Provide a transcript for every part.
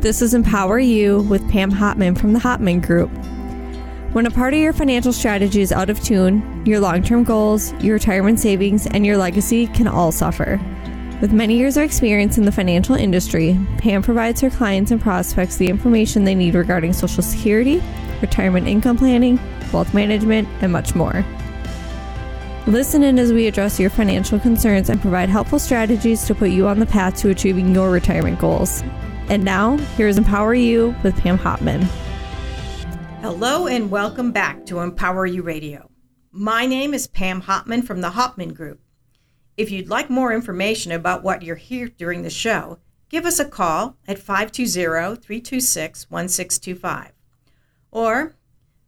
This is Empower You with Pam Hopman from the Hopman Group. When a part of your financial strategy is out of tune, your long term goals, your retirement savings, and your legacy can all suffer. With many years of experience in the financial industry, Pam provides her clients and prospects the information they need regarding Social Security, retirement income planning, wealth management, and much more. Listen in as we address your financial concerns and provide helpful strategies to put you on the path to achieving your retirement goals. And now, here's Empower You with Pam Hopman. Hello, and welcome back to Empower You Radio. My name is Pam Hopman from the Hopman Group. If you'd like more information about what you're here during the show, give us a call at 520 326 1625 or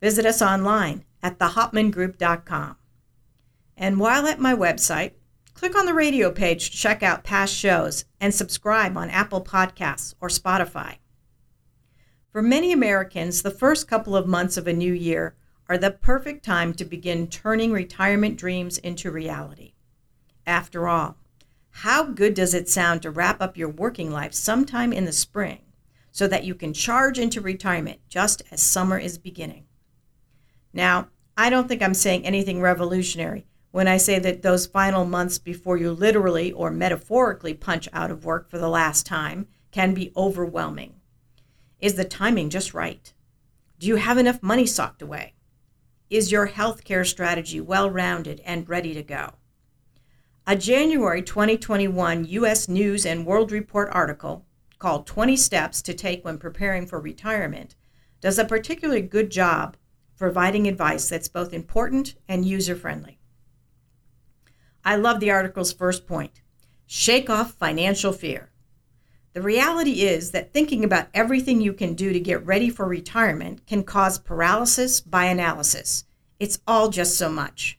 visit us online at thehopmangroup.com. And while at my website, Click on the radio page to check out past shows and subscribe on Apple Podcasts or Spotify. For many Americans, the first couple of months of a new year are the perfect time to begin turning retirement dreams into reality. After all, how good does it sound to wrap up your working life sometime in the spring so that you can charge into retirement just as summer is beginning? Now, I don't think I'm saying anything revolutionary when I say that those final months before you literally or metaphorically punch out of work for the last time can be overwhelming. Is the timing just right? Do you have enough money socked away? Is your healthcare strategy well rounded and ready to go? A January 2021 U.S. News and World Report article called 20 Steps to Take When Preparing for Retirement does a particularly good job providing advice that's both important and user friendly. I love the article's first point shake off financial fear. The reality is that thinking about everything you can do to get ready for retirement can cause paralysis by analysis. It's all just so much.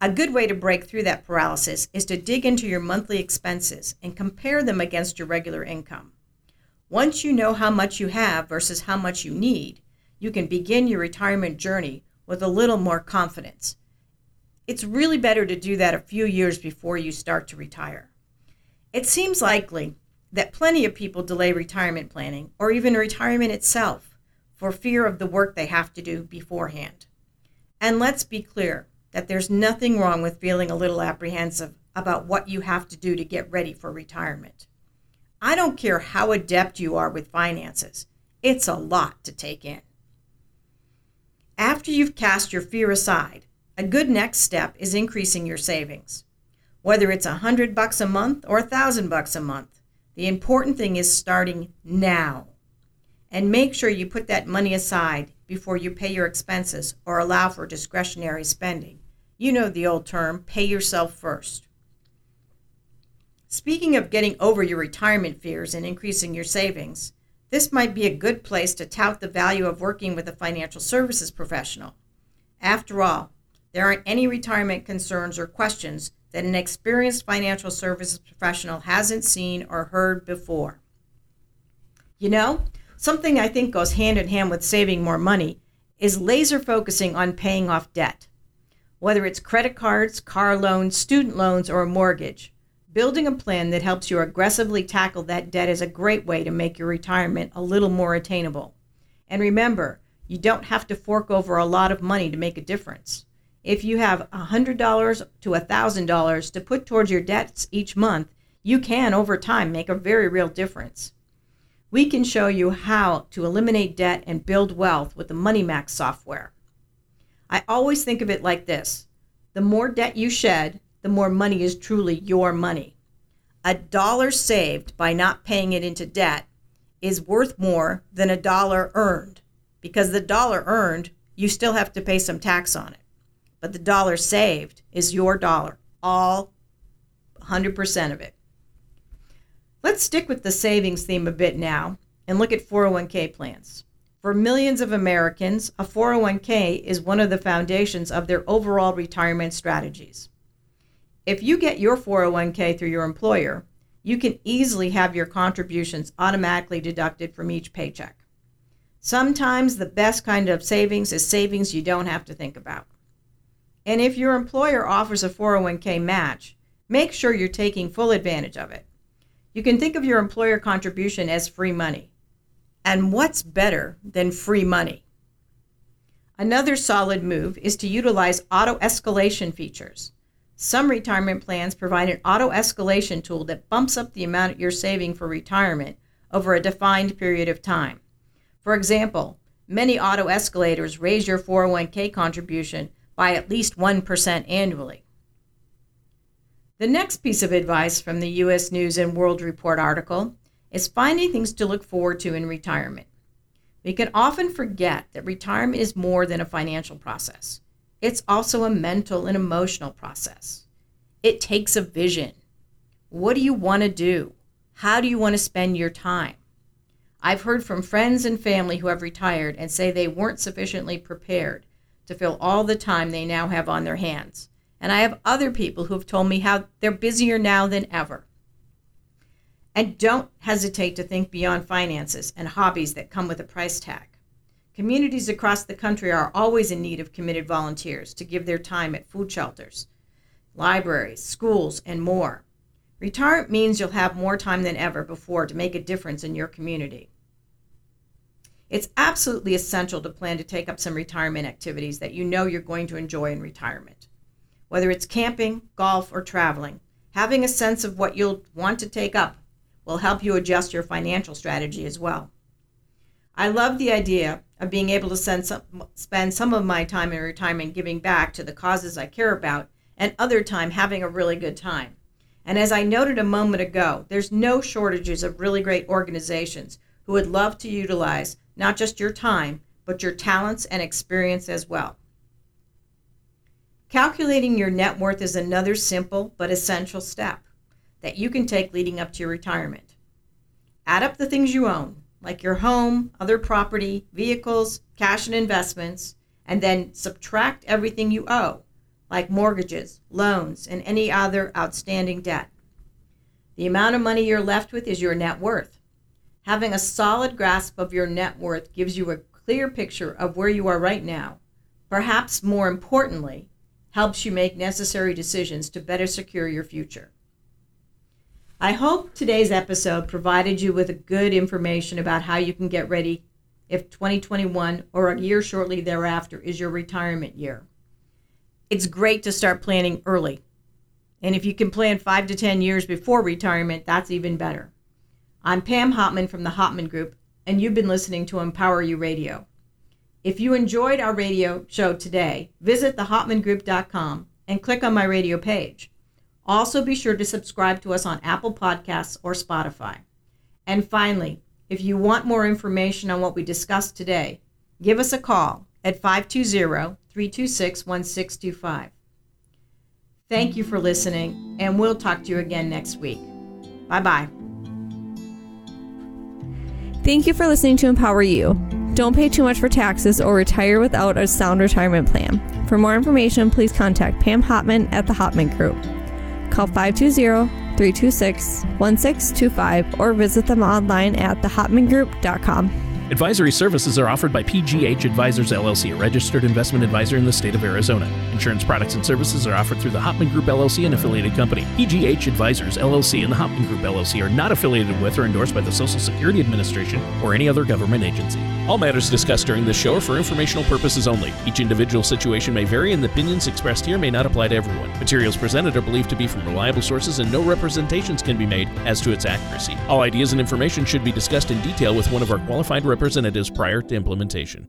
A good way to break through that paralysis is to dig into your monthly expenses and compare them against your regular income. Once you know how much you have versus how much you need, you can begin your retirement journey with a little more confidence it's really better to do that a few years before you start to retire. It seems likely that plenty of people delay retirement planning or even retirement itself for fear of the work they have to do beforehand. And let's be clear that there's nothing wrong with feeling a little apprehensive about what you have to do to get ready for retirement. I don't care how adept you are with finances, it's a lot to take in. After you've cast your fear aside, a good next step is increasing your savings. Whether it's a hundred bucks a month or a thousand bucks a month, the important thing is starting now. And make sure you put that money aside before you pay your expenses or allow for discretionary spending. You know the old term pay yourself first. Speaking of getting over your retirement fears and increasing your savings, this might be a good place to tout the value of working with a financial services professional. After all, there aren't any retirement concerns or questions that an experienced financial services professional hasn't seen or heard before. You know, something I think goes hand in hand with saving more money is laser focusing on paying off debt. Whether it's credit cards, car loans, student loans, or a mortgage, building a plan that helps you aggressively tackle that debt is a great way to make your retirement a little more attainable. And remember, you don't have to fork over a lot of money to make a difference. If you have $100 to $1,000 to put towards your debts each month, you can, over time, make a very real difference. We can show you how to eliminate debt and build wealth with the MoneyMax software. I always think of it like this the more debt you shed, the more money is truly your money. A dollar saved by not paying it into debt is worth more than a dollar earned because the dollar earned, you still have to pay some tax on it but the dollar saved is your dollar, all 100% of it. Let's stick with the savings theme a bit now and look at 401k plans. For millions of Americans, a 401k is one of the foundations of their overall retirement strategies. If you get your 401k through your employer, you can easily have your contributions automatically deducted from each paycheck. Sometimes the best kind of savings is savings you don't have to think about. And if your employer offers a 401k match, make sure you're taking full advantage of it. You can think of your employer contribution as free money. And what's better than free money? Another solid move is to utilize auto escalation features. Some retirement plans provide an auto escalation tool that bumps up the amount you're saving for retirement over a defined period of time. For example, many auto escalators raise your 401k contribution by at least 1% annually. The next piece of advice from the U.S. News and World Report article is finding things to look forward to in retirement. We can often forget that retirement is more than a financial process. It's also a mental and emotional process. It takes a vision. What do you want to do? How do you want to spend your time? I've heard from friends and family who have retired and say they weren't sufficiently prepared to fill all the time they now have on their hands. And I have other people who have told me how they're busier now than ever. And don't hesitate to think beyond finances and hobbies that come with a price tag. Communities across the country are always in need of committed volunteers to give their time at food shelters, libraries, schools, and more. Retirement means you'll have more time than ever before to make a difference in your community. It's absolutely essential to plan to take up some retirement activities that you know you're going to enjoy in retirement. Whether it's camping, golf, or traveling, having a sense of what you'll want to take up will help you adjust your financial strategy as well. I love the idea of being able to some, spend some of my time in retirement giving back to the causes I care about and other time having a really good time. And as I noted a moment ago, there's no shortages of really great organizations who would love to utilize not just your time, but your talents and experience as well. Calculating your net worth is another simple but essential step that you can take leading up to your retirement. Add up the things you own, like your home, other property, vehicles, cash, and investments, and then subtract everything you owe, like mortgages, loans, and any other outstanding debt. The amount of money you're left with is your net worth. Having a solid grasp of your net worth gives you a clear picture of where you are right now. Perhaps more importantly, helps you make necessary decisions to better secure your future. I hope today's episode provided you with good information about how you can get ready if 2021 or a year shortly thereafter is your retirement year. It's great to start planning early. And if you can plan five to 10 years before retirement, that's even better. I'm Pam Hopman from the Hopman Group, and you've been listening to Empower You Radio. If you enjoyed our radio show today, visit thehopmangroup.com and click on my radio page. Also, be sure to subscribe to us on Apple Podcasts or Spotify. And finally, if you want more information on what we discussed today, give us a call at 520 326 1625. Thank you for listening, and we'll talk to you again next week. Bye bye. Thank you for listening to Empower You. Don't pay too much for taxes or retire without a sound retirement plan. For more information, please contact Pam Hopman at the Hopman Group. Call 520 326 1625 or visit them online at thehopmangroup.com. Advisory services are offered by PGH Advisors LLC, a registered investment advisor in the state of Arizona. Insurance products and services are offered through the Hopman Group LLC and affiliated company. PGH Advisors LLC and the Hopman Group LLC are not affiliated with or endorsed by the Social Security Administration or any other government agency. All matters discussed during this show are for informational purposes only. Each individual situation may vary, and the opinions expressed here may not apply to everyone. Materials presented are believed to be from reliable sources, and no representations can be made as to its accuracy. All ideas and information should be discussed in detail with one of our qualified representatives prior to implementation.